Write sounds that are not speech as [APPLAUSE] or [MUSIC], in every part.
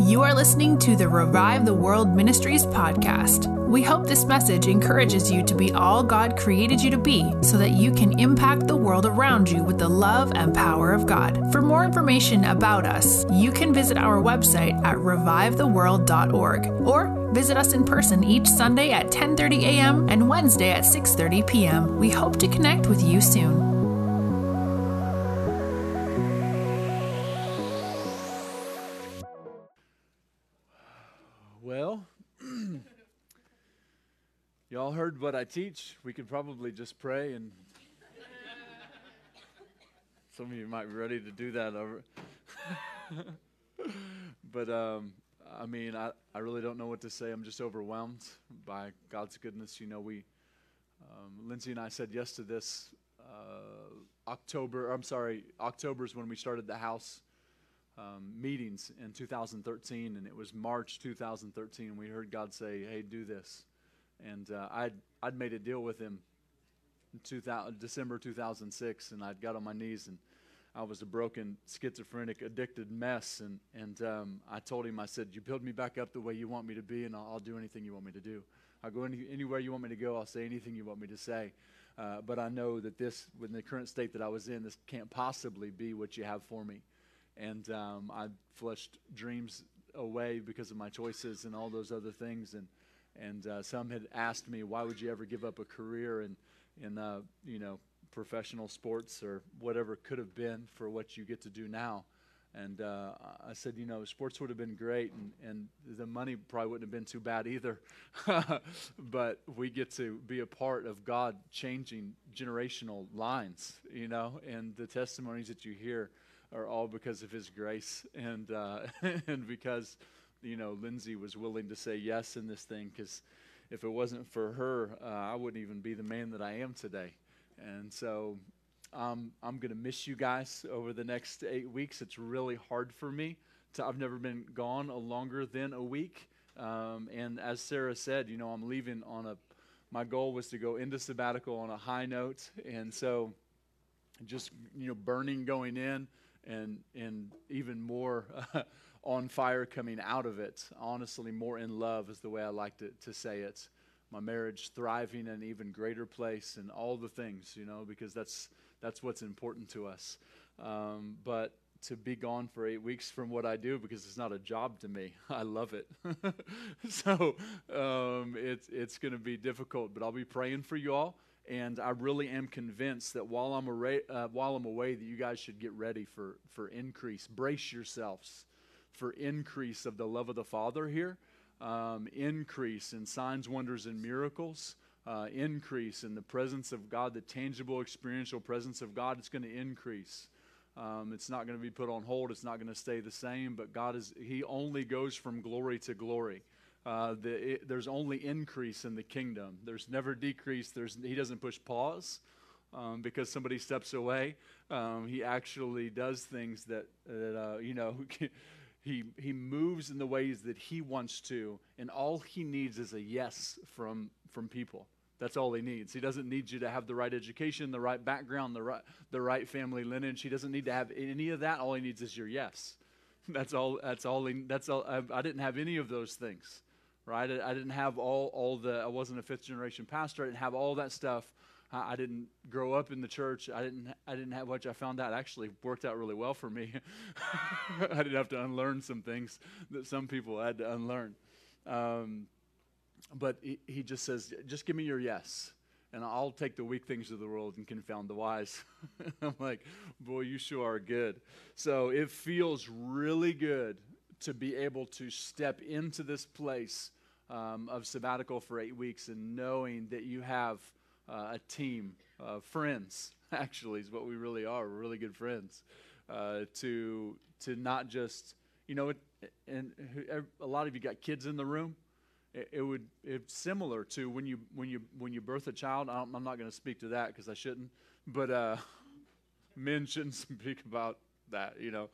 You are listening to the Revive the World Ministries podcast. We hope this message encourages you to be all God created you to be so that you can impact the world around you with the love and power of God. For more information about us, you can visit our website at revivetheworld.org or visit us in person each Sunday at 10:30 a.m. and Wednesday at 6:30 p.m. We hope to connect with you soon. Y'all heard what I teach. We could probably just pray, and some of you might be ready to do that over. [LAUGHS] but um, I mean, I, I really don't know what to say. I'm just overwhelmed by God's goodness. You know, we, um, Lindsay and I said yes to this. Uh, October, I'm sorry, October is when we started the house um, meetings in 2013, and it was March 2013. We heard God say, "Hey, do this," and uh, I'd I'd made a deal with Him in 2000, December 2006, and I'd got on my knees and I was a broken, schizophrenic, addicted mess, and and um, I told Him, I said, "You build me back up the way you want me to be, and I'll, I'll do anything you want me to do. I'll go any, anywhere you want me to go. I'll say anything you want me to say." Uh, but I know that this, with the current state that I was in, this can't possibly be what you have for me and um, I flushed dreams away because of my choices and all those other things. And and uh, some had asked me, why would you ever give up a career in in uh, you know professional sports or whatever could have been for what you get to do now? And uh, I said, you know, sports would have been great, and, and the money probably wouldn't have been too bad either. [LAUGHS] but we get to be a part of God changing generational lines, you know, and the testimonies that you hear are all because of His grace and uh, [LAUGHS] and because you know Lindsay was willing to say yes in this thing. Because if it wasn't for her, uh, I wouldn't even be the man that I am today. And so um, I'm going to miss you guys over the next eight weeks. It's really hard for me. To, I've never been gone a longer than a week. Um, and as Sarah said, you know, I'm leaving on a. My goal was to go into sabbatical on a high note, and so just you know, burning going in and and even more [LAUGHS] on fire coming out of it. Honestly, more in love is the way I like to, to say it. My marriage thriving in an even greater place, and all the things, you know, because that's that's what's important to us. Um, but to be gone for eight weeks from what I do because it's not a job to me. [LAUGHS] I love it. [LAUGHS] so um, it's it's going to be difficult, but I'll be praying for you all and I really am convinced that while I'm away, uh, while I'm away, that you guys should get ready for for increase. Brace yourselves for increase of the love of the Father here, um, increase in signs, wonders, and miracles. Uh, increase in the presence of God, the tangible, experiential presence of God. It's going to increase. Um, it's not going to be put on hold. It's not going to stay the same. But God is He only goes from glory to glory. Uh, the, it, there's only increase in the kingdom. There's never decrease. There's, he doesn't push pause um, because somebody steps away. Um, he actually does things that, that uh, you know, [LAUGHS] he, he moves in the ways that he wants to, and all he needs is a yes from, from people. That's all he needs. He doesn't need you to have the right education, the right background, the right, the right family lineage. He doesn't need to have any of that. All he needs is your yes. [LAUGHS] That's all. That's all. He, that's all. I, I didn't have any of those things right? I, I, didn't have all, all the, I wasn't a fifth generation pastor. I didn't have all that stuff. I, I didn't grow up in the church. I didn't, I didn't have much. I found out actually worked out really well for me. [LAUGHS] I didn't have to unlearn some things that some people had to unlearn. Um, but he, he just says, just give me your yes and I'll take the weak things of the world and confound the wise. [LAUGHS] I'm like, boy, you sure are good. So it feels really good to be able to step into this place um, of sabbatical for eight weeks and knowing that you have uh, a team of friends, [LAUGHS] actually, is what we really are. We're really good friends. Uh, to to not just you know, it, and a lot of you got kids in the room. It, it would it's similar to when you when you when you birth a child. I'm not going to speak to that because I shouldn't, but uh, [LAUGHS] men shouldn't [LAUGHS] speak about that. You know,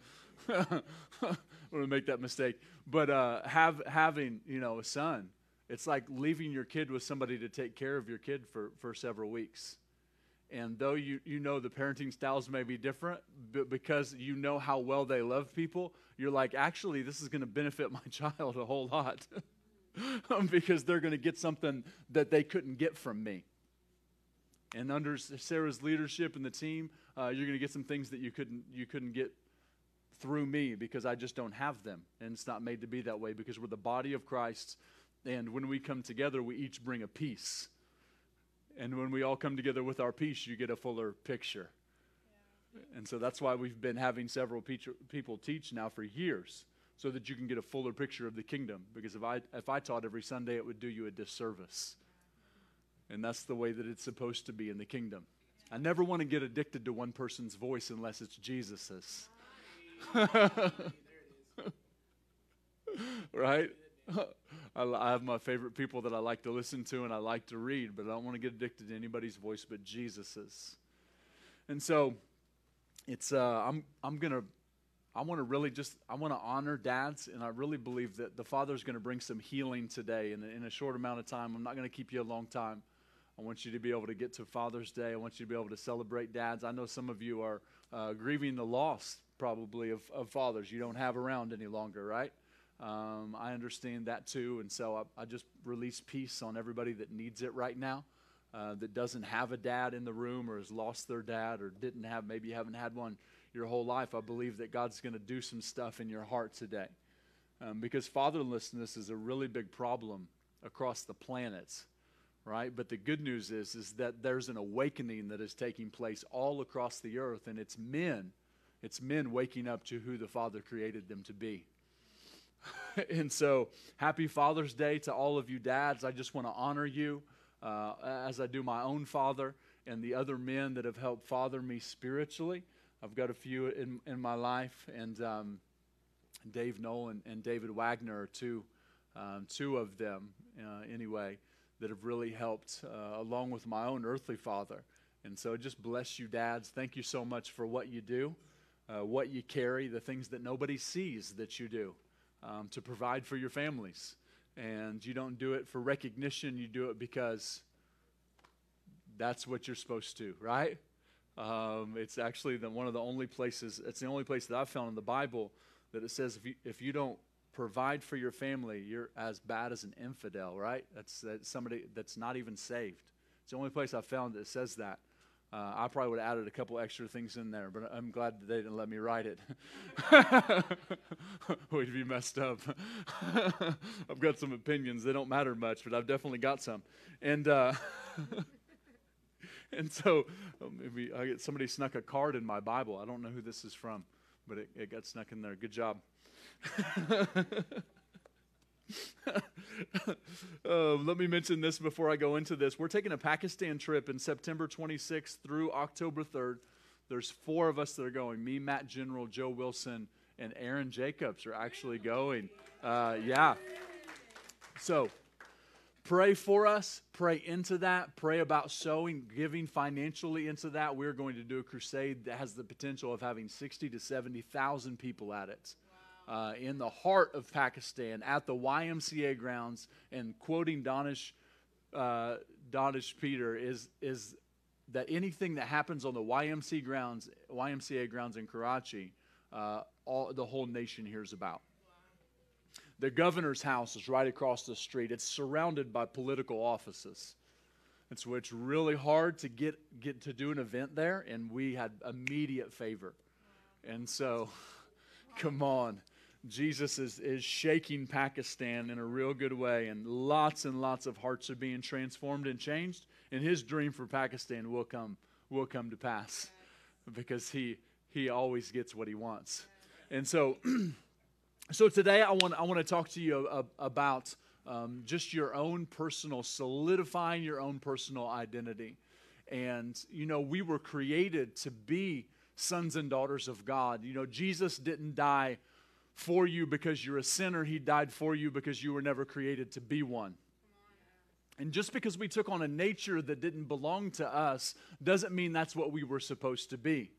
I want to make that mistake. But uh, have, having, you know, a son, it's like leaving your kid with somebody to take care of your kid for, for several weeks. And though you, you know the parenting styles may be different, but because you know how well they love people, you're like, actually, this is going to benefit my [LAUGHS] child a whole lot [LAUGHS] because they're going to get something that they couldn't get from me. And under Sarah's leadership and the team, uh, you're going to get some things that you couldn't you couldn't get through me because I just don't have them. And it's not made to be that way because we're the body of Christ. And when we come together, we each bring a piece. And when we all come together with our piece, you get a fuller picture. Yeah. And so that's why we've been having several people teach now for years so that you can get a fuller picture of the kingdom. Because if I, if I taught every Sunday, it would do you a disservice. And that's the way that it's supposed to be in the kingdom. I never want to get addicted to one person's voice unless it's Jesus's. [LAUGHS] right? I, have my favorite people that I like to listen to and I like to read, but I don't want to get addicted to anybody's voice but Jesus's. And so, it's uh, I'm I'm gonna I want to really just I want to honor dads, and I really believe that the Father's going to bring some healing today in, in a short amount of time. I'm not going to keep you a long time. I want you to be able to get to Father's Day. I want you to be able to celebrate dads. I know some of you are uh, grieving the loss probably of, of fathers you don't have around any longer, right? Um, I understand that too, and so I, I, just release peace on everybody that needs it right now, uh, that doesn't have a dad in the room or has lost their dad or didn't have, maybe you haven't had one your whole life. I believe that God's going to do some stuff in your heart today, um, because fatherlessness is a really big problem across the planets, right? But the good news is, is that there's an awakening that is taking place all across the earth, and it's men it's men waking up to who the Father created them to be. [LAUGHS] and so, happy Father's Day to all of you dads. I just want to honor you uh, as I do my own father and the other men that have helped father me spiritually. I've got a few in, in my life, and um, Dave Nolan and David Wagner are two, um, two of them, uh, anyway, that have really helped, uh, along with my own earthly father. And so, just bless you, dads. Thank you so much for what you do uh, what you carry, the things that nobody sees that you do um, to provide for your families. And you don't do it for recognition, you do it because that's what you're supposed to, right? Um, it's actually the, one of the only places, it's the only place that I've found in the Bible that it says if you, if you don't provide for your family, you're as bad as an infidel, right? That's, that's somebody that's not even saved. It's the only place I've found that says that. Uh, I probably would have added a couple extra things in there, but I'm glad that they didn't let me write it. [LAUGHS] We'd be messed up. [LAUGHS] I've got some opinions. They don't matter much, but I've definitely got some. And uh, [LAUGHS] and so oh, maybe I get somebody snuck a card in my Bible. I don't know who this is from, but it, it got snuck in there. Good job. Uh, [LAUGHS] let me mention this before I go into this. We're taking a Pakistan trip in September 26th through October 3rd. There's four of us that are going me, Matt General, Joe Wilson, and Aaron Jacobs are actually going. Uh, yeah. So pray for us, pray into that, pray about sowing, giving financially into that. We're going to do a crusade that has the potential of having 60 to 70,000 people at it uh, in the heart of Pakistan at the YMCA grounds. And quoting Danish, uh, Danish Peter is, is that anything that happens on the YMCA grounds, YMCA grounds in Karachi, uh, all, the whole nation hears about. The governor's house is right across the street. It's surrounded by political offices. And so it's really hard to get, get to do an event there, and we had immediate favor. And so, [LAUGHS] come on. Jesus is, is shaking Pakistan in a real good way, and lots and lots of hearts are being transformed and changed. And his dream for Pakistan will come will come to pass because he he always gets what he wants. And so, [CLEARS THROAT] so today I want I want to talk to you about um, just your own personal solidifying your own personal identity. And you know, we were created to be sons and daughters of God. You know, Jesus didn't die for you because you're a sinner. He died for you because you were never created to be one. And just because we took on a nature that didn't belong to us doesn't mean that's what we were supposed to be.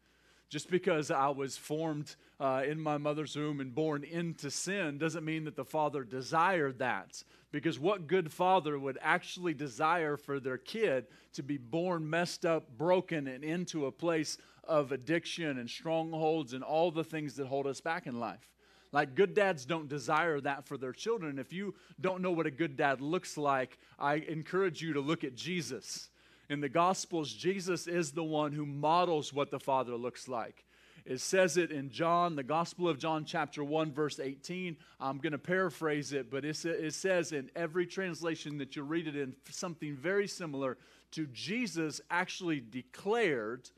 Just because I was formed uh, in my mother's womb and born into sin doesn't mean that the father desired that. Because what good father would actually desire for their kid to be born messed up, broken, and into a place of addiction and strongholds and all the things that hold us back in life? Like good dads don't desire that for their children. If you don't know what a good dad looks like, I encourage you to look at Jesus. In the Gospels, Jesus is the one who models what the Father looks like. It says it in John, the Gospel of John, chapter 1, verse 18. I'm going to paraphrase it, but it, it says in every translation that you read it in something very similar to Jesus actually declared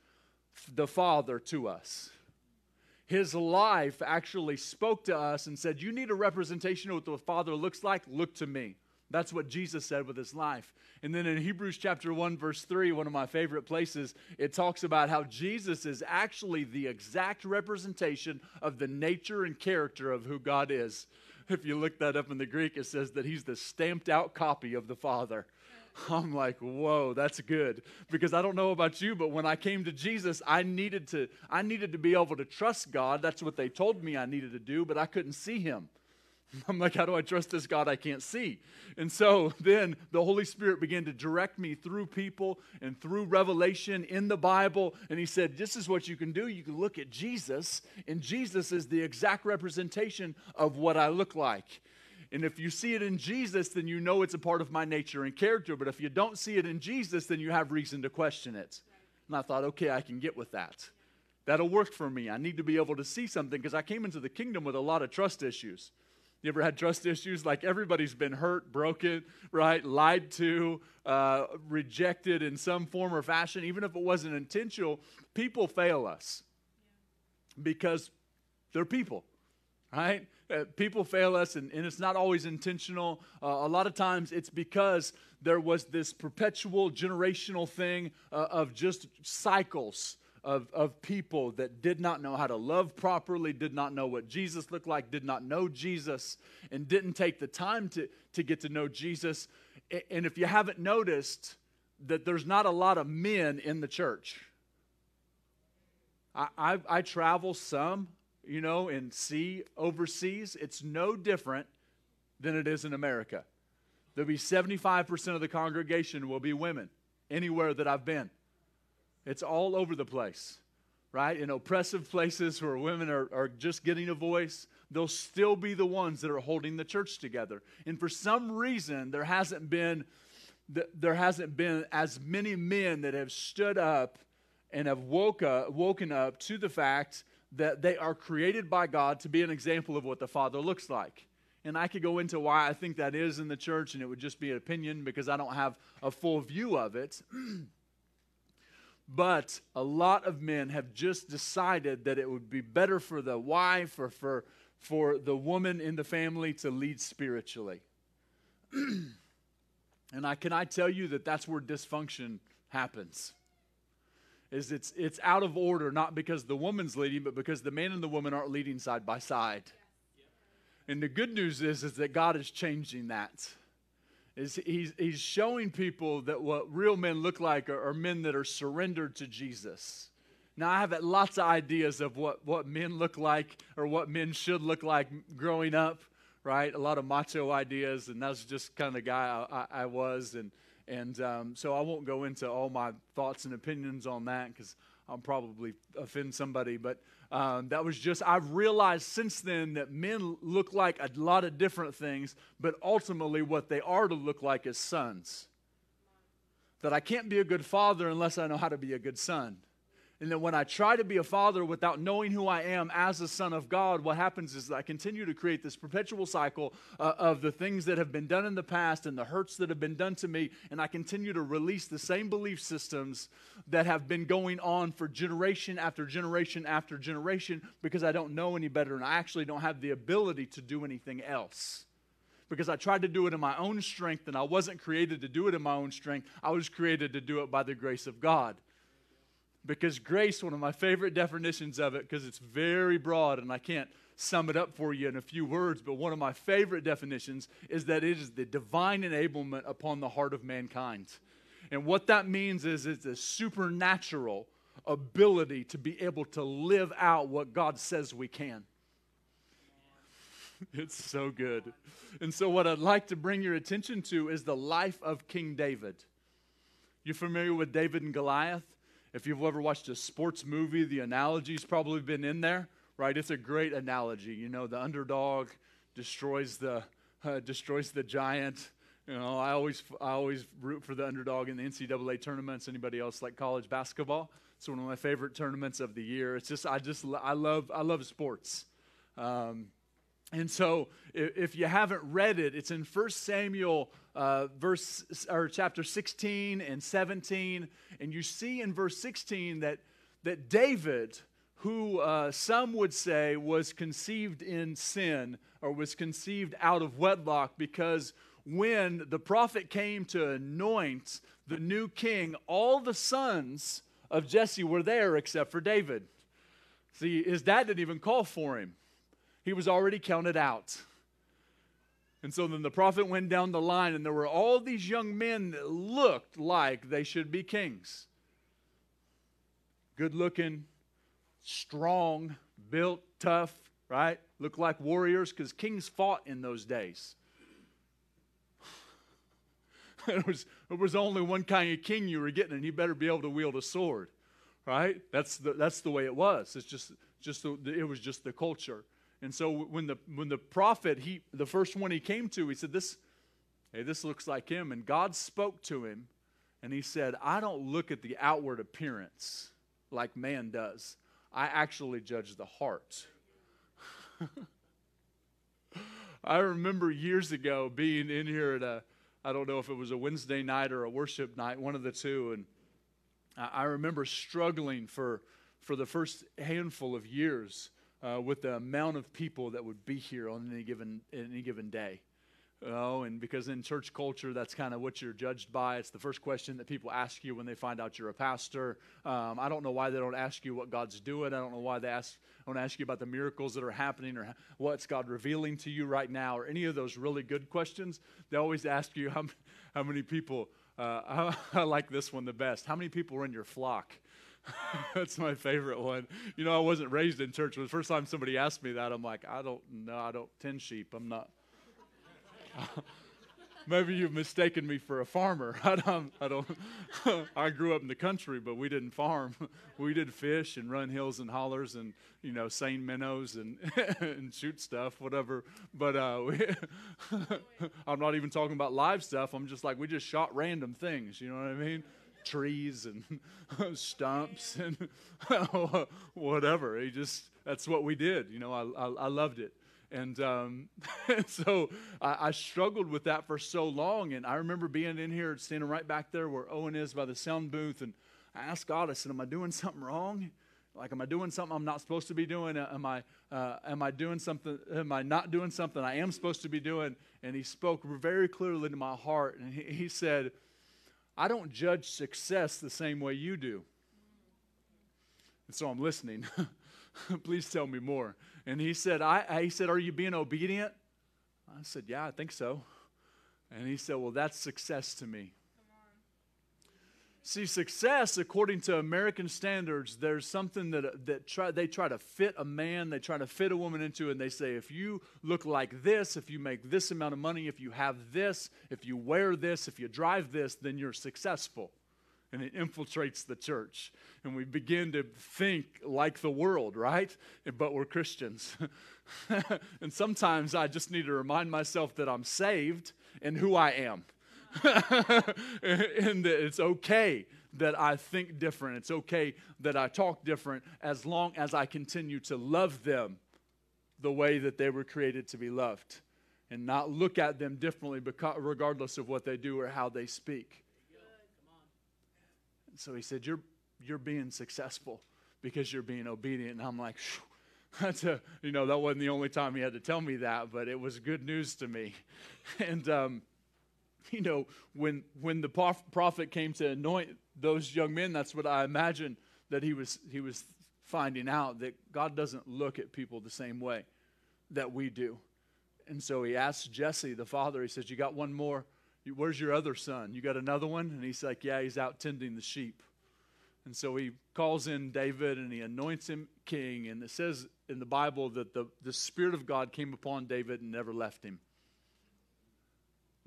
the Father to us. His life actually spoke to us and said, You need a representation of what the Father looks like? Look to me. That's what Jesus said with his life. And then in Hebrews chapter 1, verse 3, one of my favorite places, it talks about how Jesus is actually the exact representation of the nature and character of who God is. If you look that up in the Greek, it says that he's the stamped out copy of the Father. [LAUGHS] I'm like, whoa, that's good. Because I don't know about you, but when I came to Jesus, I needed to, I needed to be able to trust God. That's what they told me I needed to do, but I couldn't see him. [LAUGHS] I'm like, how do I trust this God I can't see? And so [LAUGHS] then the Holy Spirit began to direct me through people and through revelation in the Bible. And He said, This is what you can do. You can look at Jesus, and Jesus is the exact representation of what I look like. And if you see it in Jesus, then you know it's a part of my nature and character. But if you don't see it in Jesus, then you have reason to question it. And I thought, okay, I can get with that. That'll work for me. I need to be able to see something because I came into the kingdom with a lot of trust issues. You ever had trust issues? Like everybody's been hurt, broken, right? Lied to, uh, rejected in some form or fashion, even if it wasn't intentional. People fail us because they're people, right? Uh, people fail us, and, and, it's not always intentional. Uh, a lot of times it's because there was this perpetual generational thing uh, of just cycles of, of people that did not know how to love properly, did not know what Jesus looked like, did not know Jesus, and didn't take the time to, to get to know Jesus. And if you haven't noticed, that there's not a lot of men in the church. I, I, I travel some, you know, and see overseas. It's no different than it is in America. There'll be 75% of the congregation will be women anywhere that I've been. It's all over the place, right? In oppressive places where women are, are just getting a voice, they'll still be the ones that are holding the church together. And for some reason, there hasn't been there hasn't been as many men that have stood up and have woke up, woken up to the fact that they are created by God to be an example of what the Father looks like. And I could go into why I think that is in the church, and it would just be an opinion because I don't have a full view of it. [CLEARS THROAT] But a lot of men have just decided that it would be better for the wife or for, for the woman in the family to lead spiritually. [CLEARS THROAT] and I, can I tell you that that's where dysfunction happens? Is it's, it's out of order, not because the woman's leading, but because the man and the woman aren't leading side by side. And the good news is, is that God is changing that is he's, he's showing people that what real men look like are, are, men that are surrendered to Jesus. Now, I have lots of ideas of what, what men look like or what men should look like growing up, right? A lot of macho ideas, and that's just kind of guy I, I, I was. And, and um, so I won't go into all my thoughts and opinions on that because I'll probably offend somebody. But um, that was just, I've realized since then that men look like a lot of different things, but ultimately what they are to look like is sons. That I can't be a good father unless I know how to be a good son. And that when I try to be a father without knowing who I am as a son of God, what happens is I continue to create this perpetual cycle uh, of the things that have been done in the past and the hurts that have been done to me. And I continue to release the same belief systems that have been going on for generation after generation after generation because I don't know any better and I actually don't have the ability to do anything else because I tried to do it in my own strength and I wasn't created to do it in my own strength. I was created to do it by the grace of God. Because grace, one of my favorite definitions of it, because it's very broad and I can't sum it up for you in a few words, but one of my favorite definitions is that it is the divine enablement upon the heart of mankind. And what that means is it's a supernatural ability to be able to live out what God says we can. [LAUGHS] It's so good. And so, what I'd like to bring your attention to is the life of King David. You're familiar with David and Goliath? If you've ever watched a sports movie, the analogy's probably been in there, right? It's a great analogy. You know, the underdog destroys the uh, destroys the giant. You know, I always I always root for the underdog in the NCAA tournaments. Anybody else like college basketball? It's one of my favorite tournaments of the year. It's just I just I love I love sports. Um, and so, if you haven't read it, it's in 1 Samuel, uh, verse or chapter 16 and 17, and you see in verse 16 that that David, who uh, some would say was conceived in sin or was conceived out of wedlock, because when the prophet came to anoint the new king, all the sons of Jesse were there except for David. See, his dad didn't even call for him he was already counted out. And so then the prophet went down the line, and there were all these young men that looked like they should be kings. Good looking, strong, built, tough, right? Looked like warriors because kings fought in those days. [LAUGHS] there, was, there was only one kind of king you were getting, and you better be able to wield a sword, right? That's the, that's the way it was. It's just, just the, it was just the culture. And so when the when the prophet he the first one he came to, he said, This hey, this looks like him. And God spoke to him and he said, I don't look at the outward appearance like man does. I actually judge the heart. [LAUGHS] I remember years ago being in here at a, I don't know if it was a Wednesday night or a worship night, one of the two, and I remember struggling for for the first handful of years uh, with the amount of people that would be here on any given any given day. Oh, and because in church culture, that's kind of what you're judged by. It's the first question that people ask you when they find out you're a pastor. Um, I don't know why they don't ask you what God's doing. I don't know why they ask, don't ask you about the miracles that are happening or what's God revealing to you right now or any of those really good questions. They always ask you how, how many people, uh, I, [LAUGHS] I like this one the best. How many people are in your flock? [LAUGHS] That's my favorite one. You know, I wasn't raised in church. But the first time somebody asked me that, I'm like, I don't know. I don't tend sheep. I'm not. [LAUGHS] Maybe you've mistaken me for a farmer. [LAUGHS] I don't. I don't. I grew up in the country, but we didn't farm. We did fish and run hills and hollers and you know seine minnows and and shoot stuff, whatever. But uh, we, I'm not even talking about live stuff. I'm just like we just shot random things. You know what I mean? Trees and [LAUGHS] stumps and [LAUGHS] whatever. He just, that's what we did. You know, I, I, I loved it. And um, [LAUGHS] so I, I, struggled with that for so long. And I remember being in here, standing right back there where Owen is by the sound booth. And I asked God, I said, Am I doing something wrong? Like, am I doing something I'm not supposed to be doing? Am I, uh, am I doing something? Am I not doing something I am supposed to be doing? And he spoke very clearly to my heart. And he, he said, I don't judge success the same way you do. And so I'm listening. [LAUGHS] Please tell me more. And he said, I, he said, Are you being obedient? I said, Yeah, I think so. And he said, Well, that's success to me. See, success, according to American standards, there's something that, that try, they try to fit a man, they try to fit a woman into, and they say, if you look like this, if you make this amount of money, if you have this, if you wear this, if you drive this, then you're successful. And it infiltrates the church. And we begin to think like the world, right? But we're Christians. [LAUGHS] and sometimes I just need to remind myself that I'm saved and who I am. [LAUGHS] and that it's okay that I think different. It's okay that I talk different as long as I continue to love them the way that they were created to be loved and not look at them differently because, regardless of what they do or how they speak. So he said, You're, you're being successful because you're being obedient. And I'm like, [LAUGHS] that's a, you know, that wasn't the only time he had to tell me that, but it was good news to me. [LAUGHS] And, um, [LAUGHS] you know, when when the prophet came to anoint those young men, that's what I imagine that he was he was finding out that God doesn't look at people the same way that we do. And so he asked Jesse, the father, he says, You got one more? Where's your other son? You got another one? And he's like, Yeah, he's out tending the sheep. And so he calls in David and he anoints him king. And it says in the Bible that the, the Spirit of God came upon David and never left him.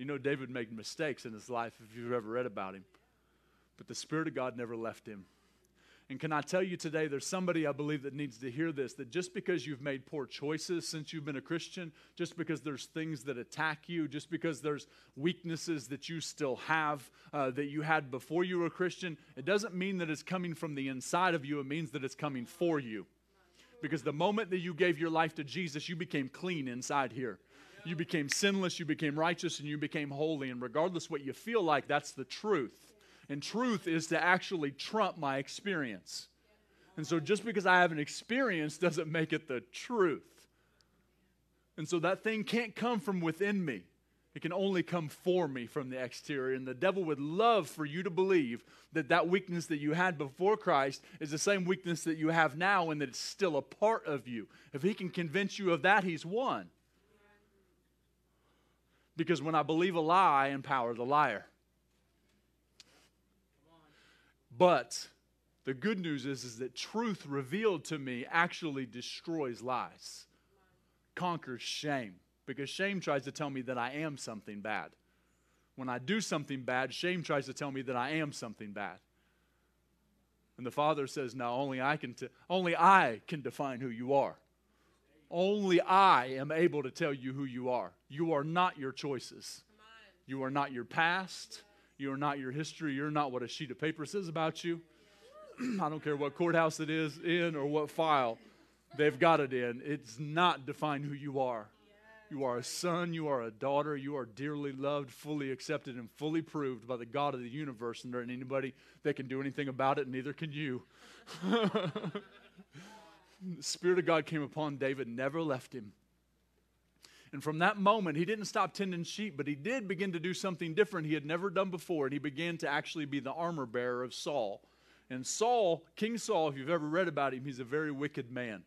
You know, David made mistakes in his life if you've ever read about him. But the Spirit of God never left him. And can I tell you today, there's somebody I believe that needs to hear this that just because you've made poor choices since you've been a Christian, just because there's things that attack you, just because there's weaknesses that you still have uh, that you had before you were a Christian, it doesn't mean that it's coming from the inside of you. It means that it's coming for you. Because the moment that you gave your life to Jesus, you became clean inside here. You became sinless, you became righteous, and you became holy. And regardless what you feel like, that's the truth. And truth is to actually trump my experience. And so just because I have an experience doesn't make it the truth. And so that thing can't come from within me. It can only come for me from the exterior. And the devil would love for you to believe that that weakness that you had before Christ is the same weakness that you have now and that it's still a part of you. If he can convince you of that, he's won. Because when I believe a lie, I empower the liar. But the good news is, is that truth revealed to me actually destroys lies, conquers shame. Because shame tries to tell me that I am something bad. When I do something bad, shame tries to tell me that I am something bad. And the Father says, "No, only I can. T- only I can define who you are. Only I am able to tell you who you are. You are not your choices. You are not your past. You are not your history. You're not what a sheet of paper says about you. [CLEARS THROAT] I don't care what courthouse it is in or what file they've got it in. It's not define who you are. You are a son, you are a daughter, you are dearly loved, fully accepted, and fully proved by the God of the universe, and there ain't anybody that can do anything about it, neither can you. [LAUGHS] the Spirit of God came upon David, never left him. And from that moment, he didn't stop tending sheep, but he did begin to do something different he had never done before. And he began to actually be the armor bearer of Saul. And Saul, King Saul, if you've ever read about him, he's a very wicked man.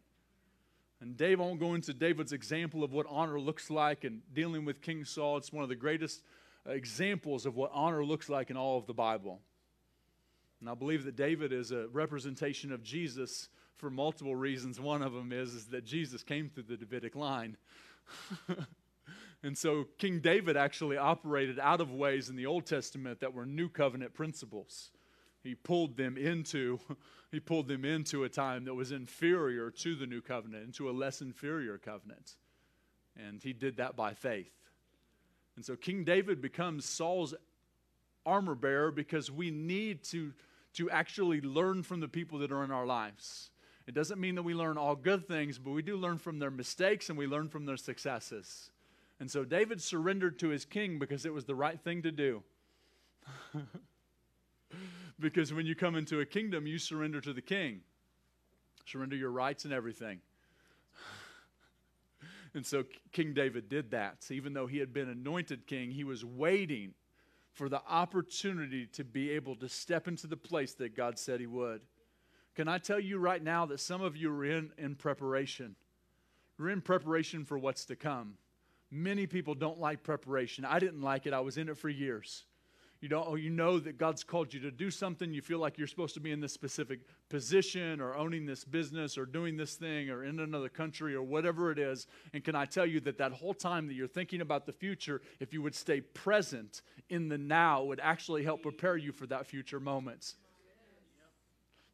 And Dave I won't go into David's example of what honor looks like and dealing with King Saul. It's one of the greatest examples of what honor looks like in all of the Bible. And I believe that David is a representation of Jesus for multiple reasons. One of them is, is that Jesus came through the Davidic line. [LAUGHS] and so King David actually operated out of ways in the Old Testament that were new covenant principles. He pulled them into [LAUGHS] he pulled them into a time that was inferior to the new covenant, into a less inferior covenant. And he did that by faith. And so King David becomes Saul's armor bearer because we need to, to actually learn from the people that are in our lives. It doesn't mean that we learn all good things, but we do learn from their mistakes and we learn from their successes. And so David surrendered to his king because it was the right thing to do. [LAUGHS] because when you come into a kingdom, you surrender to the king, surrender your rights and everything. [LAUGHS] and so King David did that. So even though he had been anointed king, he was waiting for the opportunity to be able to step into the place that God said he would. Can I tell you right now that some of you are in, in preparation? You're in preparation for what's to come. Many people don't like preparation. I didn't like it. I was in it for years. You don't oh, you know that God's called you to do something, you feel like you're supposed to be in this specific position or owning this business or doing this thing or in another country or whatever it is. And can I tell you that that whole time that you're thinking about the future, if you would stay present in the now, would actually help prepare you for that future moment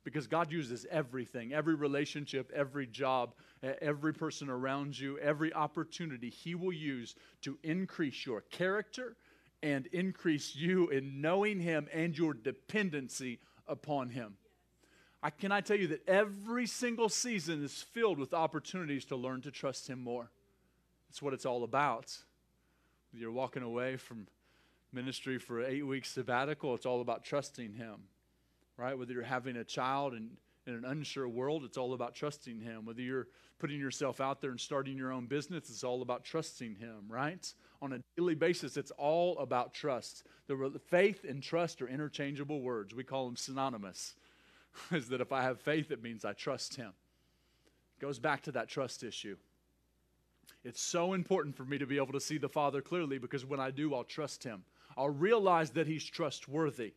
because God uses everything, every relationship, every job, every person around you, every opportunity He will use to increase your character and increase you in knowing Him and your dependency upon Him. I, can I tell you that every single season is filled with opportunities to learn to trust Him more? That's what it's all about. You're walking away from ministry for eight weeks sabbatical, it's all about trusting Him right? Whether you're having a child and in an unsure world, it's all about trusting Him. Whether you're putting yourself out there and starting your own business, it's all about trusting Him, right? On a daily basis, it's all about trust. The faith and trust are interchangeable words. We call them synonymous. [LAUGHS] Is that if I have faith, it means I trust Him. It goes back to that trust issue. It's so important for me to be able to see the Father clearly because when I do, I'll trust Him. I'll realize that He's trustworthy.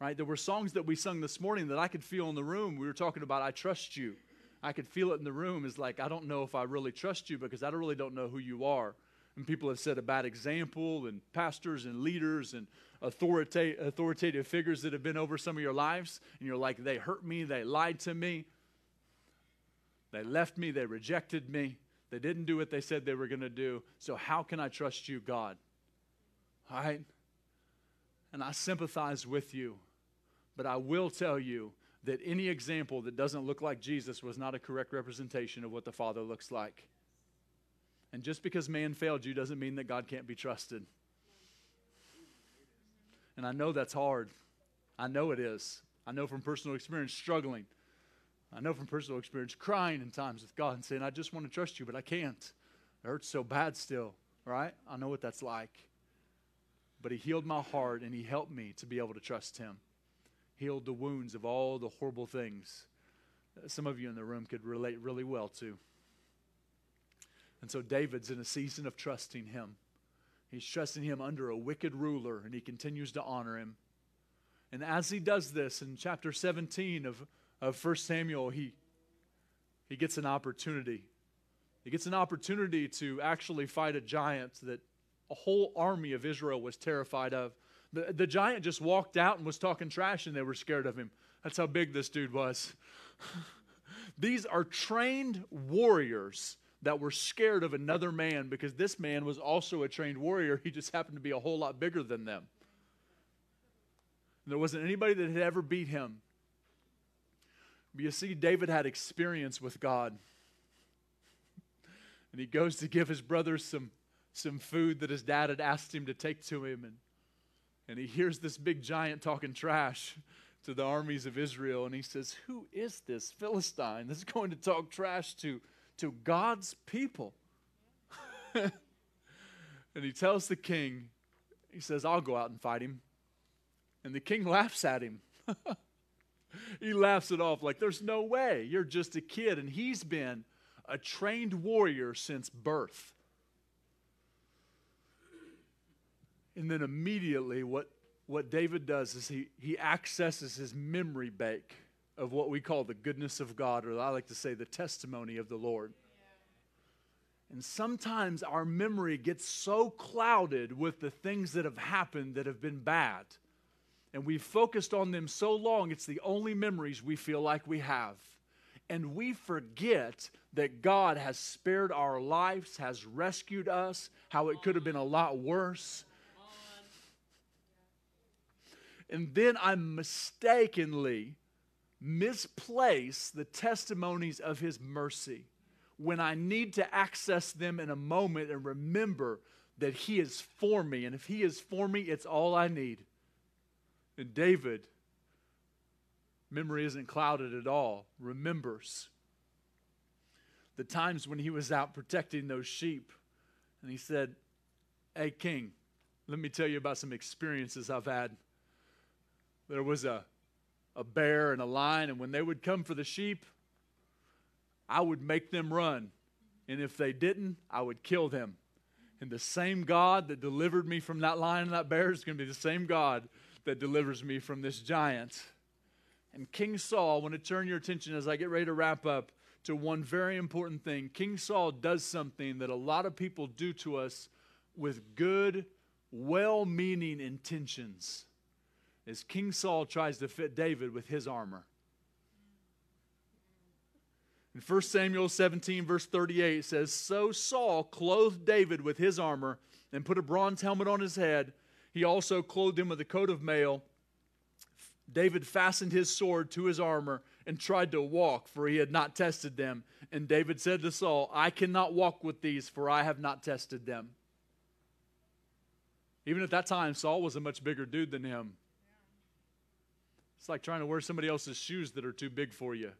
Right? There were songs that we sung this morning that I could feel in the room. We were talking about, I trust you. I could feel it in the room. Is like, I don't know if I really trust you because I really don't know who you are. And people have set a bad example, and pastors and leaders and authorita- authoritative figures that have been over some of your lives. And you're like, they hurt me, they lied to me, they left me, they rejected me, they didn't do what they said they were going to do. So, how can I trust you, God? All right? And I sympathize with you, but I will tell you that any example that doesn't look like Jesus was not a correct representation of what the Father looks like. And just because man failed you doesn't mean that God can't be trusted. And I know that's hard. I know it is. I know from personal experience struggling. I know from personal experience crying in times with God and saying, I just want to trust you, but I can't. It hurts so bad still, right? I know what that's like. But He healed my heart and He helped me to be able to trust Him healed the wounds of all the horrible things that some of you in the room could relate really well to. And so David's in a season of trusting him. He's trusting him under a wicked ruler, and he continues to honor him. And as he does this in chapter 17 of, of 1 Samuel, he, he gets an opportunity. He gets an opportunity to actually fight a giant that a whole army of Israel was terrified of. The, the giant just walked out and was talking trash, and they were scared of him. That's how big this dude was. [LAUGHS] These are trained warriors that were scared of another man because this man was also a trained warrior. He just happened to be a whole lot bigger than them. And there wasn't anybody that had ever beat him. But you see, David had experience with God. And he goes to give his brother some, some food that his dad had asked him to take to him. And and he hears this big giant talking trash to the armies of Israel, and he says, Who is this Philistine that's going to talk trash to, to God's people? [LAUGHS] and he tells the king, He says, I'll go out and fight him. And the king laughs at him. [LAUGHS] he laughs it off like, There's no way. You're just a kid. And he's been a trained warrior since birth. And then immediately, what, what David does is he, he accesses his memory bank of what we call the goodness of God, or I like to say the testimony of the Lord. And sometimes our memory gets so clouded with the things that have happened that have been bad. And we've focused on them so long, it's the only memories we feel like we have. And we forget that God has spared our lives, has rescued us, how it could have been a lot worse and then I mistakenly misplace the testimonies of His mercy when I need to access them in a moment and remember that He is for me. And if He is for me, it's all I need. And David, memory isn't clouded at all, remembers the times when he was out protecting those sheep. And he said, Hey, King, let me tell you about some experiences I've had there was a, a bear and a lion, and when they would come for the sheep, I would make them run. And if they didn't, I would kill them. And the same God that delivered me from that lion and that bear is going to be the same God that delivers me from this giant. And King Saul, I want to turn your attention as I get ready to wrap up to one very important thing. King Saul does something that a lot of people do to us with good, well meaning intentions as King Saul tries to fit David with his armor. In 1 Samuel 17, verse 38, it says, So Saul clothed David with his armor and put a bronze helmet on his head. He also clothed him with a coat of mail. David fastened his sword to his armor and tried to walk, for he had not tested them. And David said to Saul, I cannot walk with these, for I have not tested them. Even at that time, Saul was a much bigger dude than him. It's like trying to wear somebody else's shoes that are too big for you.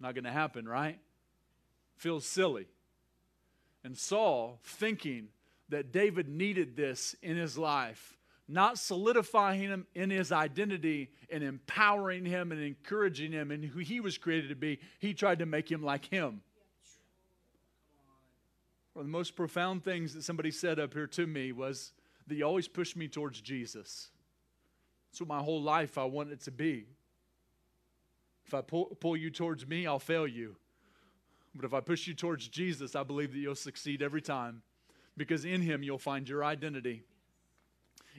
Not going to happen, right? Feels silly. And Saul, thinking that David needed this in his life, not solidifying him in his identity and empowering him and encouraging him in who he was created to be, he tried to make him like him. One of the most profound things that somebody said up here to me was that you always push me towards Jesus. That's what my whole life I want it to be. If I pull, pull you towards me, I'll fail you. But if I push you towards Jesus, I believe that you'll succeed every time because in Him you'll find your identity.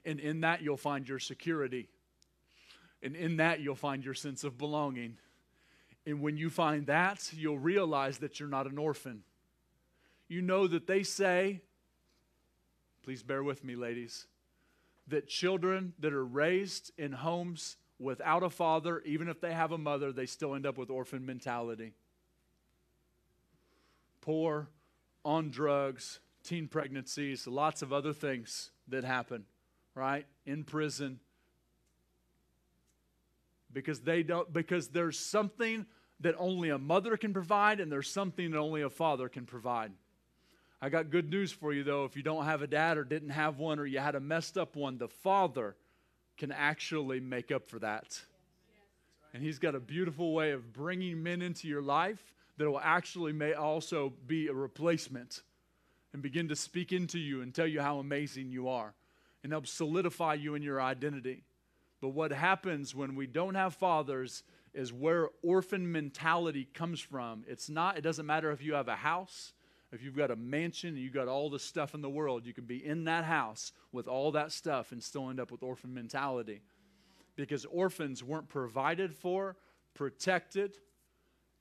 And in that you'll find your security. And in that you'll find your sense of belonging. And when you find that, you'll realize that you're not an orphan. You know that they say, please bear with me, ladies, that children that are raised in homes without a father, even if they have a mother, they still end up with orphan mentality. Poor, on drugs, teen pregnancies, lots of other things that happen, right? In prison. Because they don't because there's something that only a mother can provide and there's something that only a father can provide. I got good news for you though if you don't have a dad or didn't have one or you had a messed up one, the father can actually make up for that. And he's got a beautiful way of bringing men into your life that will actually may also be a replacement and begin to speak into you and tell you how amazing you are and help solidify you in your identity. But what happens when we don't have fathers is where orphan mentality comes from. It's not, it doesn't matter if you have a house, if you've got a mansion, and you've got all the stuff in the world, you can be in that house with all that stuff and still end up with orphan mentality. Because orphans weren't provided for, protected,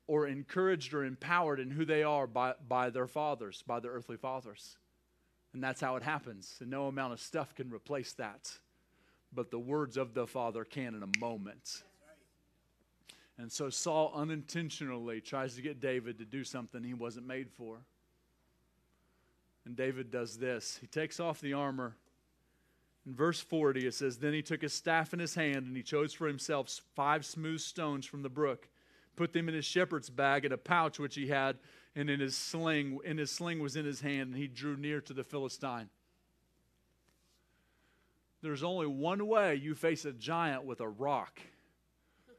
or encouraged or empowered in who they are by, by their fathers, by their earthly fathers. And that's how it happens. And no amount of stuff can replace that. But the words of the Father can in a moment. And so Saul unintentionally tries to get David to do something he wasn't made for. And David does this he takes off the armor. In verse 40, it says, Then he took his staff in his hand and he chose for himself five smooth stones from the brook put them in his shepherd's bag in a pouch which he had, and in his sling, and his sling was in his hand, and he drew near to the Philistine. There's only one way you face a giant with a rock.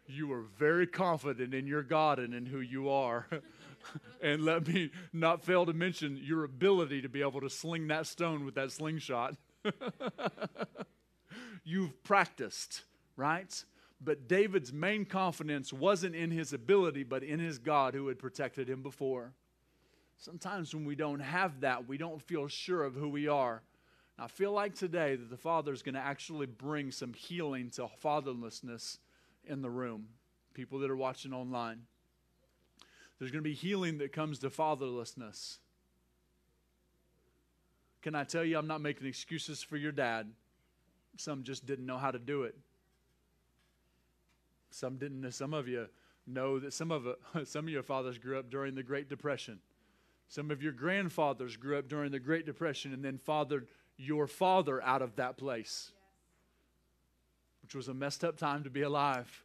You are very confident in your God and in who you are. [LAUGHS] [LAUGHS] and let me not fail to mention your ability to be able to sling that stone with that slingshot. [LAUGHS] You've practiced, right? But David's main confidence wasn't in his ability, but in his God who had protected him before. Sometimes when we don't have that, we don't feel sure of who we are. I feel like today that the Father is going to actually bring some healing to fatherlessness in the room, people that are watching online. There's going to be healing that comes to fatherlessness. Can I tell you, I'm not making excuses for your dad. Some just didn't know how to do it. Some didn't. Some of you know that some of [LAUGHS] some of your fathers grew up during the Great Depression. Some of your grandfathers grew up during the Great Depression and then fathered your father out of that place, yes. which was a messed up time to be alive.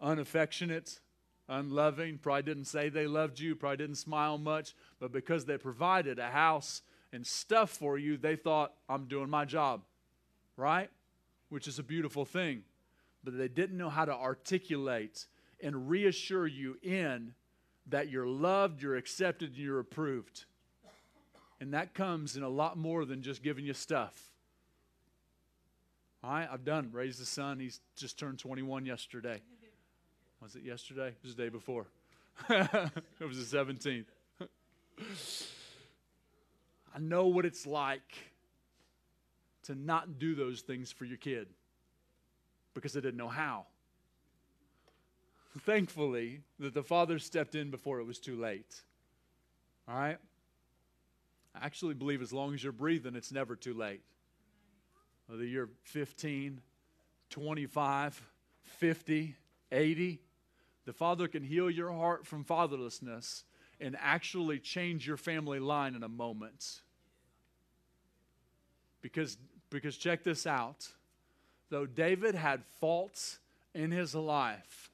Yeah. Unaffectionate, unloving, probably didn't say they loved you, probably didn't smile much, but because they provided a house and stuff for you, they thought, I'm doing my job, right? Which is a beautiful thing but they didn't know how to articulate and reassure you in that you're loved, you're accepted, and you're approved. And that comes in a lot more than just giving you stuff. All right, I've done. Raised a son. He's just turned 21 yesterday. Was it yesterday? It was the day before. [LAUGHS] it was the 17th. I know what it's like to not do those things for your kid because they didn't know how. Thankfully, that the father stepped in before it was too late. All right? I actually believe as long as you're breathing, it's never too late. Whether you're 15, 25, 50, 80, the Father can heal your heart from fatherlessness and actually change your family line in a moment. Because, because check this out though David had faults in his life,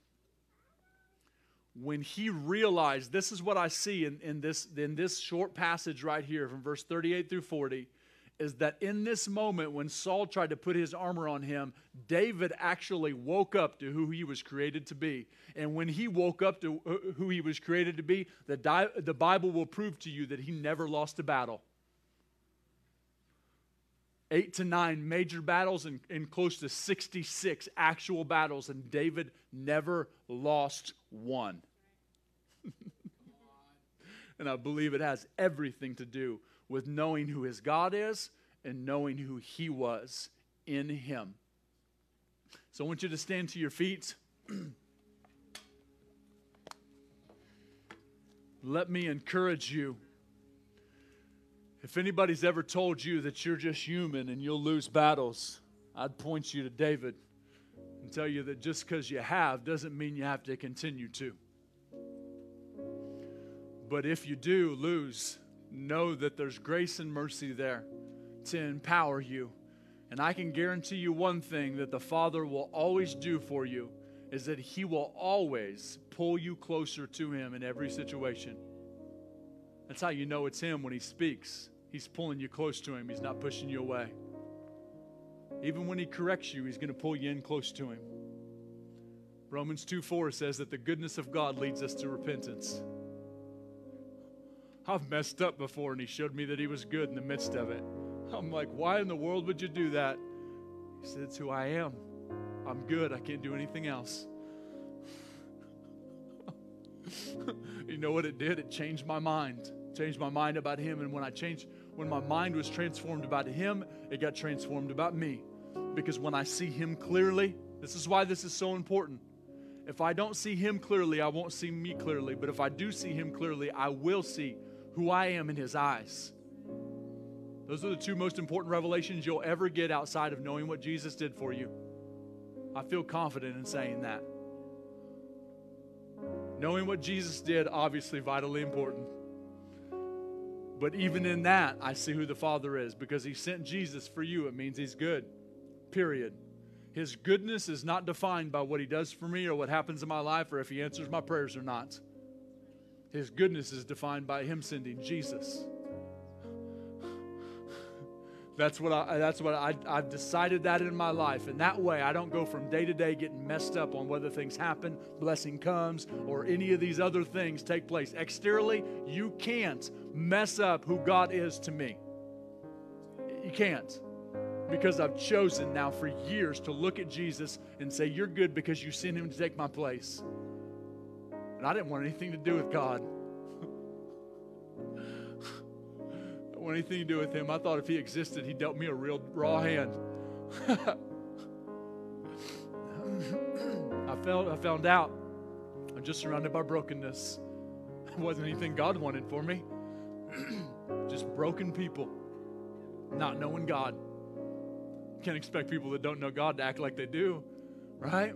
when he realized this is what I see in, in, this, in this short passage right here from verse 38 through 40 is that in this moment when Saul tried to put his armor on him, David actually woke up to who he was created to be. And when he woke up to who he was created to be, the, di- the Bible will prove to you that he never lost a battle. eight to nine major battles and, and close to 66 actual battles, and David never lost one. [LAUGHS] and I believe it has everything to do with knowing who his God is and knowing who he was in him. So I want you to stand to your feet. [CLEARS THROAT] Let me encourage you. If anybody's ever told you that you're just human and you'll lose battles, I'd point you to David and tell you that just because you have doesn't mean you have to continue to. But if you do lose, know that there's grace and mercy there to empower you. And I can guarantee you one thing that the Father will always do for you is that He will always pull you closer to Him in every situation. That's how you know it's Him when He speaks. He's pulling you close to Him, He's not pushing you away. Even when He corrects you, He's going to pull you in close to Him. Romans 2 4 says that the goodness of God leads us to repentance. I've messed up before, and He showed me that He was good in the midst of it. I'm like, why in the world would you do that? He said, It's who I am. I'm good. I can't do anything else. [LAUGHS] you know what it did? It changed my mind. Changed my mind about him. And when I changed, when my mind was transformed about him, it got transformed about me. Because when I see him clearly, this is why this is so important. If I don't see him clearly, I won't see me clearly. But if I do see him clearly, I will see who I am in his eyes. Those are the two most important revelations you'll ever get outside of knowing what Jesus did for you. I feel confident in saying that. Knowing what Jesus did, obviously vitally important. But even in that, I see who the Father is because He sent Jesus for you. It means He's good, period. His goodness is not defined by what He does for me or what happens in my life or if He answers my prayers or not. His goodness is defined by Him sending Jesus. That's what I, that's what I, I've decided that in my life. And that way, I don't go from day to day getting messed up on whether things happen, blessing comes, or any of these other things take place. Exteriorly, you can't mess up who God is to me. You can't. Because I've chosen now for years to look at Jesus and say, You're good because you sent him to take my place. And I didn't want anything to do with God. [LAUGHS] I didn't want anything to do with him. I thought if he existed, he dealt me a real raw hand. [LAUGHS] I felt I found out I'm just surrounded by brokenness. It wasn't anything God wanted for me. [CLEARS THROAT] just broken people, not knowing God. Can't expect people that don't know God to act like they do, right?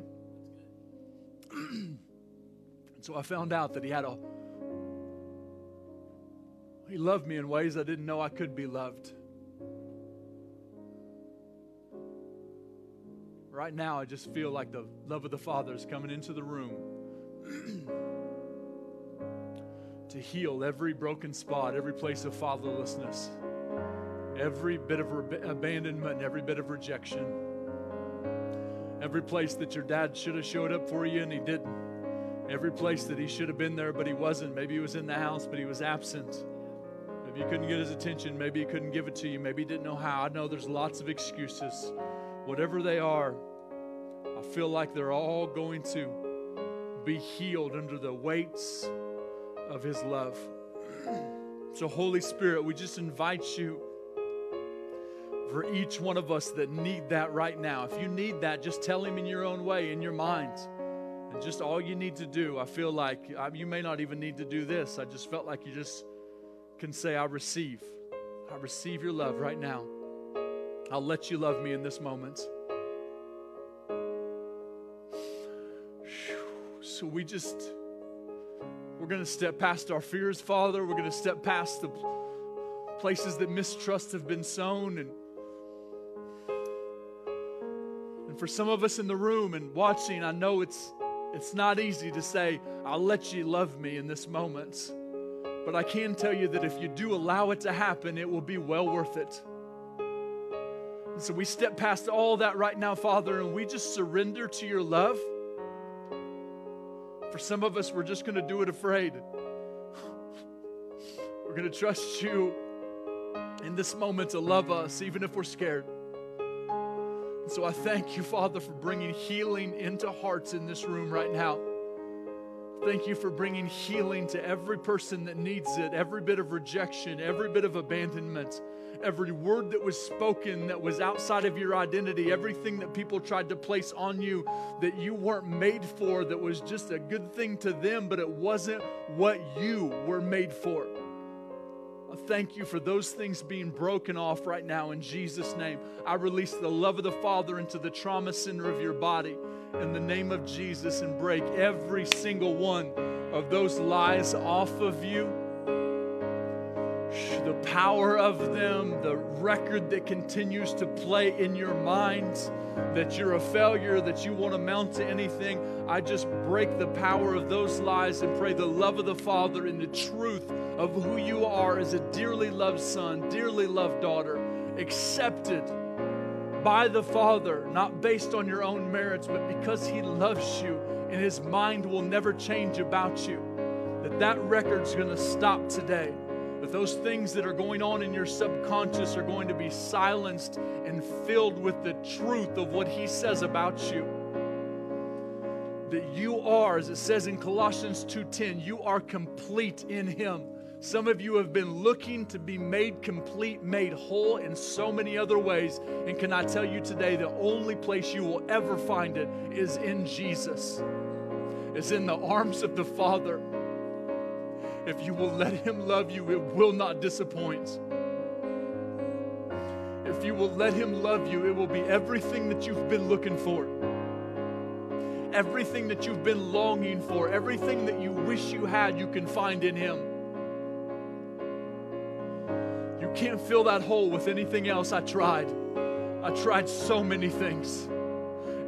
[CLEARS THROAT] so I found out that he had a he loved me in ways I didn't know I could be loved. Right now, I just feel like the love of the Father is coming into the room [CLEARS THROAT] to heal every broken spot, every place of fatherlessness, every bit of abandonment, every bit of rejection, every place that your dad should have showed up for you and he didn't, every place that he should have been there but he wasn't. Maybe he was in the house but he was absent. Maybe you couldn't get his attention. Maybe he couldn't give it to you. Maybe he didn't know how. I know there's lots of excuses. Whatever they are, I feel like they're all going to be healed under the weights of his love. [CLEARS THROAT] So, Holy Spirit, we just invite you for each one of us that need that right now. If you need that, just tell him in your own way, in your mind. And just all you need to do, I feel like you may not even need to do this. I just felt like you just can say, I receive. I receive your love right now. I'll let you love me in this moment. So we just, we're going to step past our fears, Father. We're going to step past the places that mistrust have been sown. And, and for some of us in the room and watching, I know it's, it's not easy to say, I'll let you love me in this moment. But I can tell you that if you do allow it to happen, it will be well worth it. And so we step past all that right now, Father, and we just surrender to your love. For some of us, we're just going to do it afraid. We're going to trust you in this moment to love us, even if we're scared. So I thank you, Father, for bringing healing into hearts in this room right now. Thank you for bringing healing to every person that needs it, every bit of rejection, every bit of abandonment, every word that was spoken that was outside of your identity, everything that people tried to place on you that you weren't made for, that was just a good thing to them, but it wasn't what you were made for. I thank you for those things being broken off right now in Jesus' name. I release the love of the Father into the trauma center of your body in the name of Jesus and break every single one of those lies off of you. The power of them, the record that continues to play in your mind that you're a failure, that you won't amount to anything. I just break the power of those lies and pray the love of the Father and the truth of who you are as a dearly loved son, dearly loved daughter, accepted by the Father, not based on your own merits, but because He loves you and His mind will never change about you. That that record's going to stop today. That those things that are going on in your subconscious are going to be silenced and filled with the truth of what He says about you. That you are, as it says in Colossians 2:10, you are complete in Him. Some of you have been looking to be made complete, made whole in so many other ways. And can I tell you today, the only place you will ever find it is in Jesus, is in the arms of the Father. If you will let Him love you, it will not disappoint. If you will let Him love you, it will be everything that you've been looking for, everything that you've been longing for, everything that you wish you had, you can find in Him. You can't fill that hole with anything else. I tried. I tried so many things.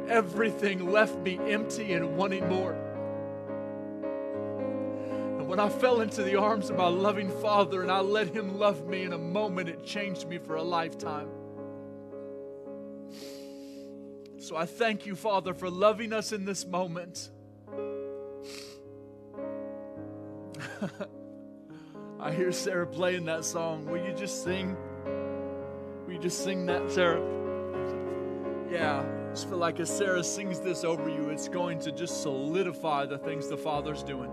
Everything left me empty and wanting more. And when I fell into the arms of my loving Father and I let Him love me in a moment, it changed me for a lifetime. So I thank you, Father, for loving us in this moment. [LAUGHS] I hear Sarah playing that song. Will you just sing? Will you just sing that, Sarah? Yeah, I just feel like as Sarah sings this over you, it's going to just solidify the things the Father's doing.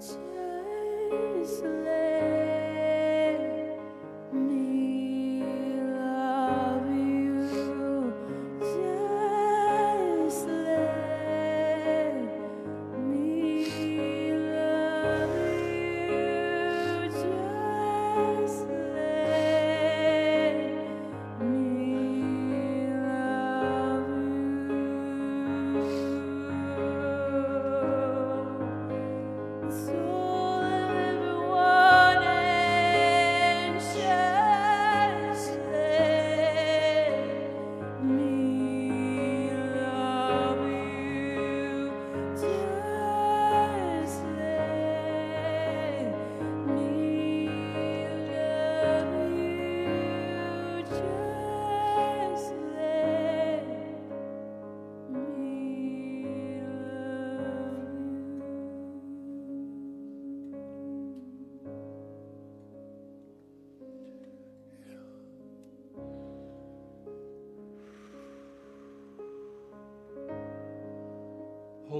Just let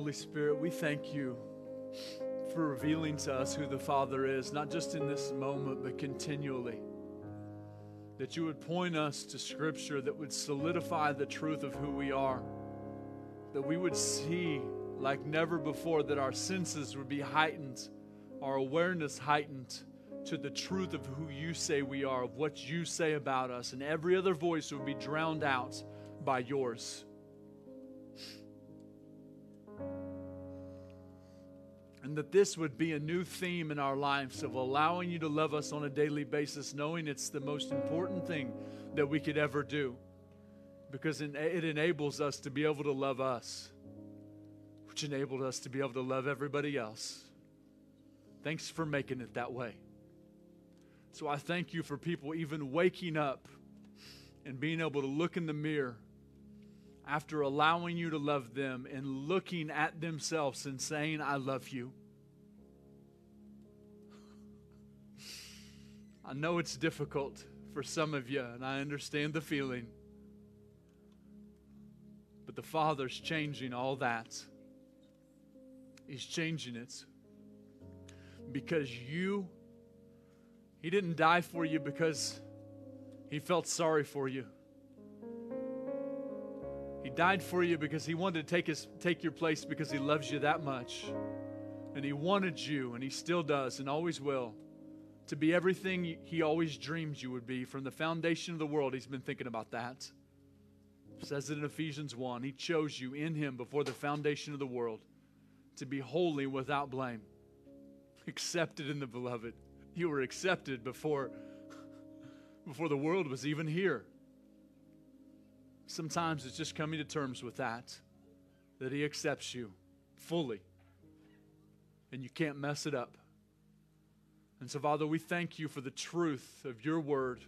Holy Spirit, we thank you for revealing to us who the Father is, not just in this moment, but continually. That you would point us to Scripture that would solidify the truth of who we are. That we would see like never before, that our senses would be heightened, our awareness heightened to the truth of who you say we are, of what you say about us, and every other voice would be drowned out by yours. And that this would be a new theme in our lives of allowing you to love us on a daily basis, knowing it's the most important thing that we could ever do. Because it enables us to be able to love us, which enabled us to be able to love everybody else. Thanks for making it that way. So I thank you for people even waking up and being able to look in the mirror after allowing you to love them and looking at themselves and saying, I love you. I know it's difficult for some of you, and I understand the feeling. But the Father's changing all that. He's changing it because you, He didn't die for you because He felt sorry for you. He died for you because He wanted to take, his, take your place because He loves you that much. And He wanted you, and He still does, and always will, to be everything He always dreamed you would be. From the foundation of the world, He's been thinking about that. It says it in Ephesians 1. He chose you in Him before the foundation of the world to be holy without blame, accepted in the beloved. You were accepted before, before the world was even here. Sometimes it's just coming to terms with that, that He accepts you fully, and you can't mess it up. And so, Father, we thank you for the truth of your word,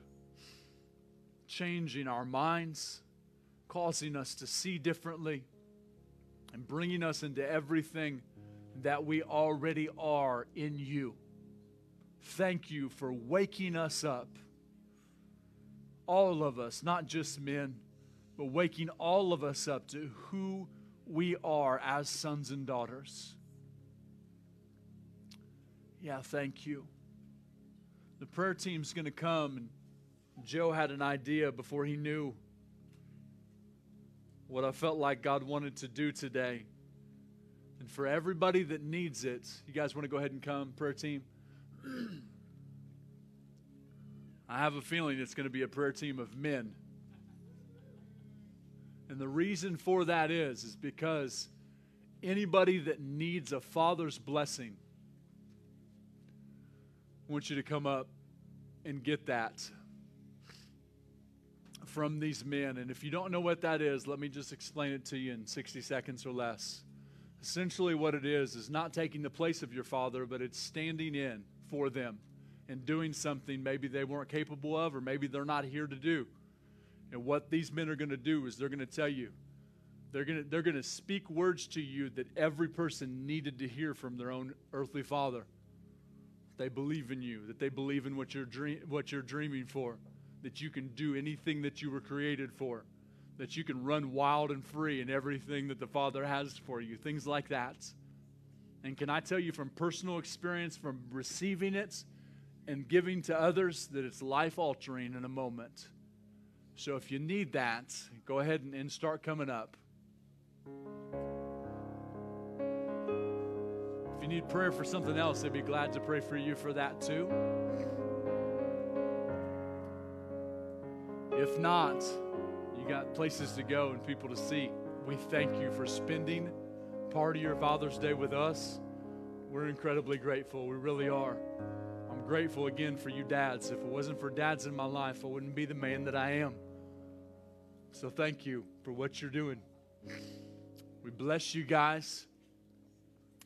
changing our minds, causing us to see differently and bringing us into everything that we already are in you. Thank you for waking us up, all of us, not just men, but waking all of us up to who we are as sons and daughters. Yeah, thank you. The prayer team's going to come, and Joe had an idea before he knew what I felt like God wanted to do today. And for everybody that needs it, you guys want to go ahead and come, prayer team? I have a feeling it's going to be a prayer team of men. And the reason for that is is because anybody that needs a father's blessing I want you to come up and get that from these men. And if you don't know what that is, let me just explain it to you in 60 seconds or less. Essentially, what it is is not taking the place of your father, but it's standing in for them and doing something maybe they weren't capable of, or maybe they're not here to do. And what these men are going to do is they're going to tell you, they're going to, they're going to speak words to you that every person needed to hear from their own earthly father. They believe in you, that they believe in what you're, dream, what you're dreaming for, that you can do anything that you were created for, that you can run wild and free in everything that the Father has for you, things like that. And can I tell you from personal experience, from receiving it and giving to others, that it's life altering in a moment. So if you need that, go ahead and, and start coming up. You need prayer for something else, they'd be glad to pray for you for that too. If not, you got places to go and people to see. We thank you for spending part of your Father's Day with us. We're incredibly grateful. We really are. I'm grateful again for you dads. If it wasn't for dads in my life, I wouldn't be the man that I am. So thank you for what you're doing. We bless you guys.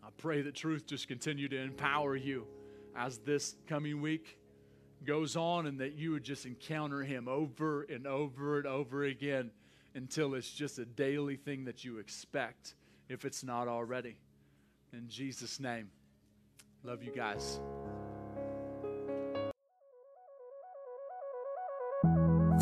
I pray that truth just continue to empower you as this coming week goes on and that you would just encounter him over and over and over again until it's just a daily thing that you expect if it's not already. In Jesus' name. Love you guys.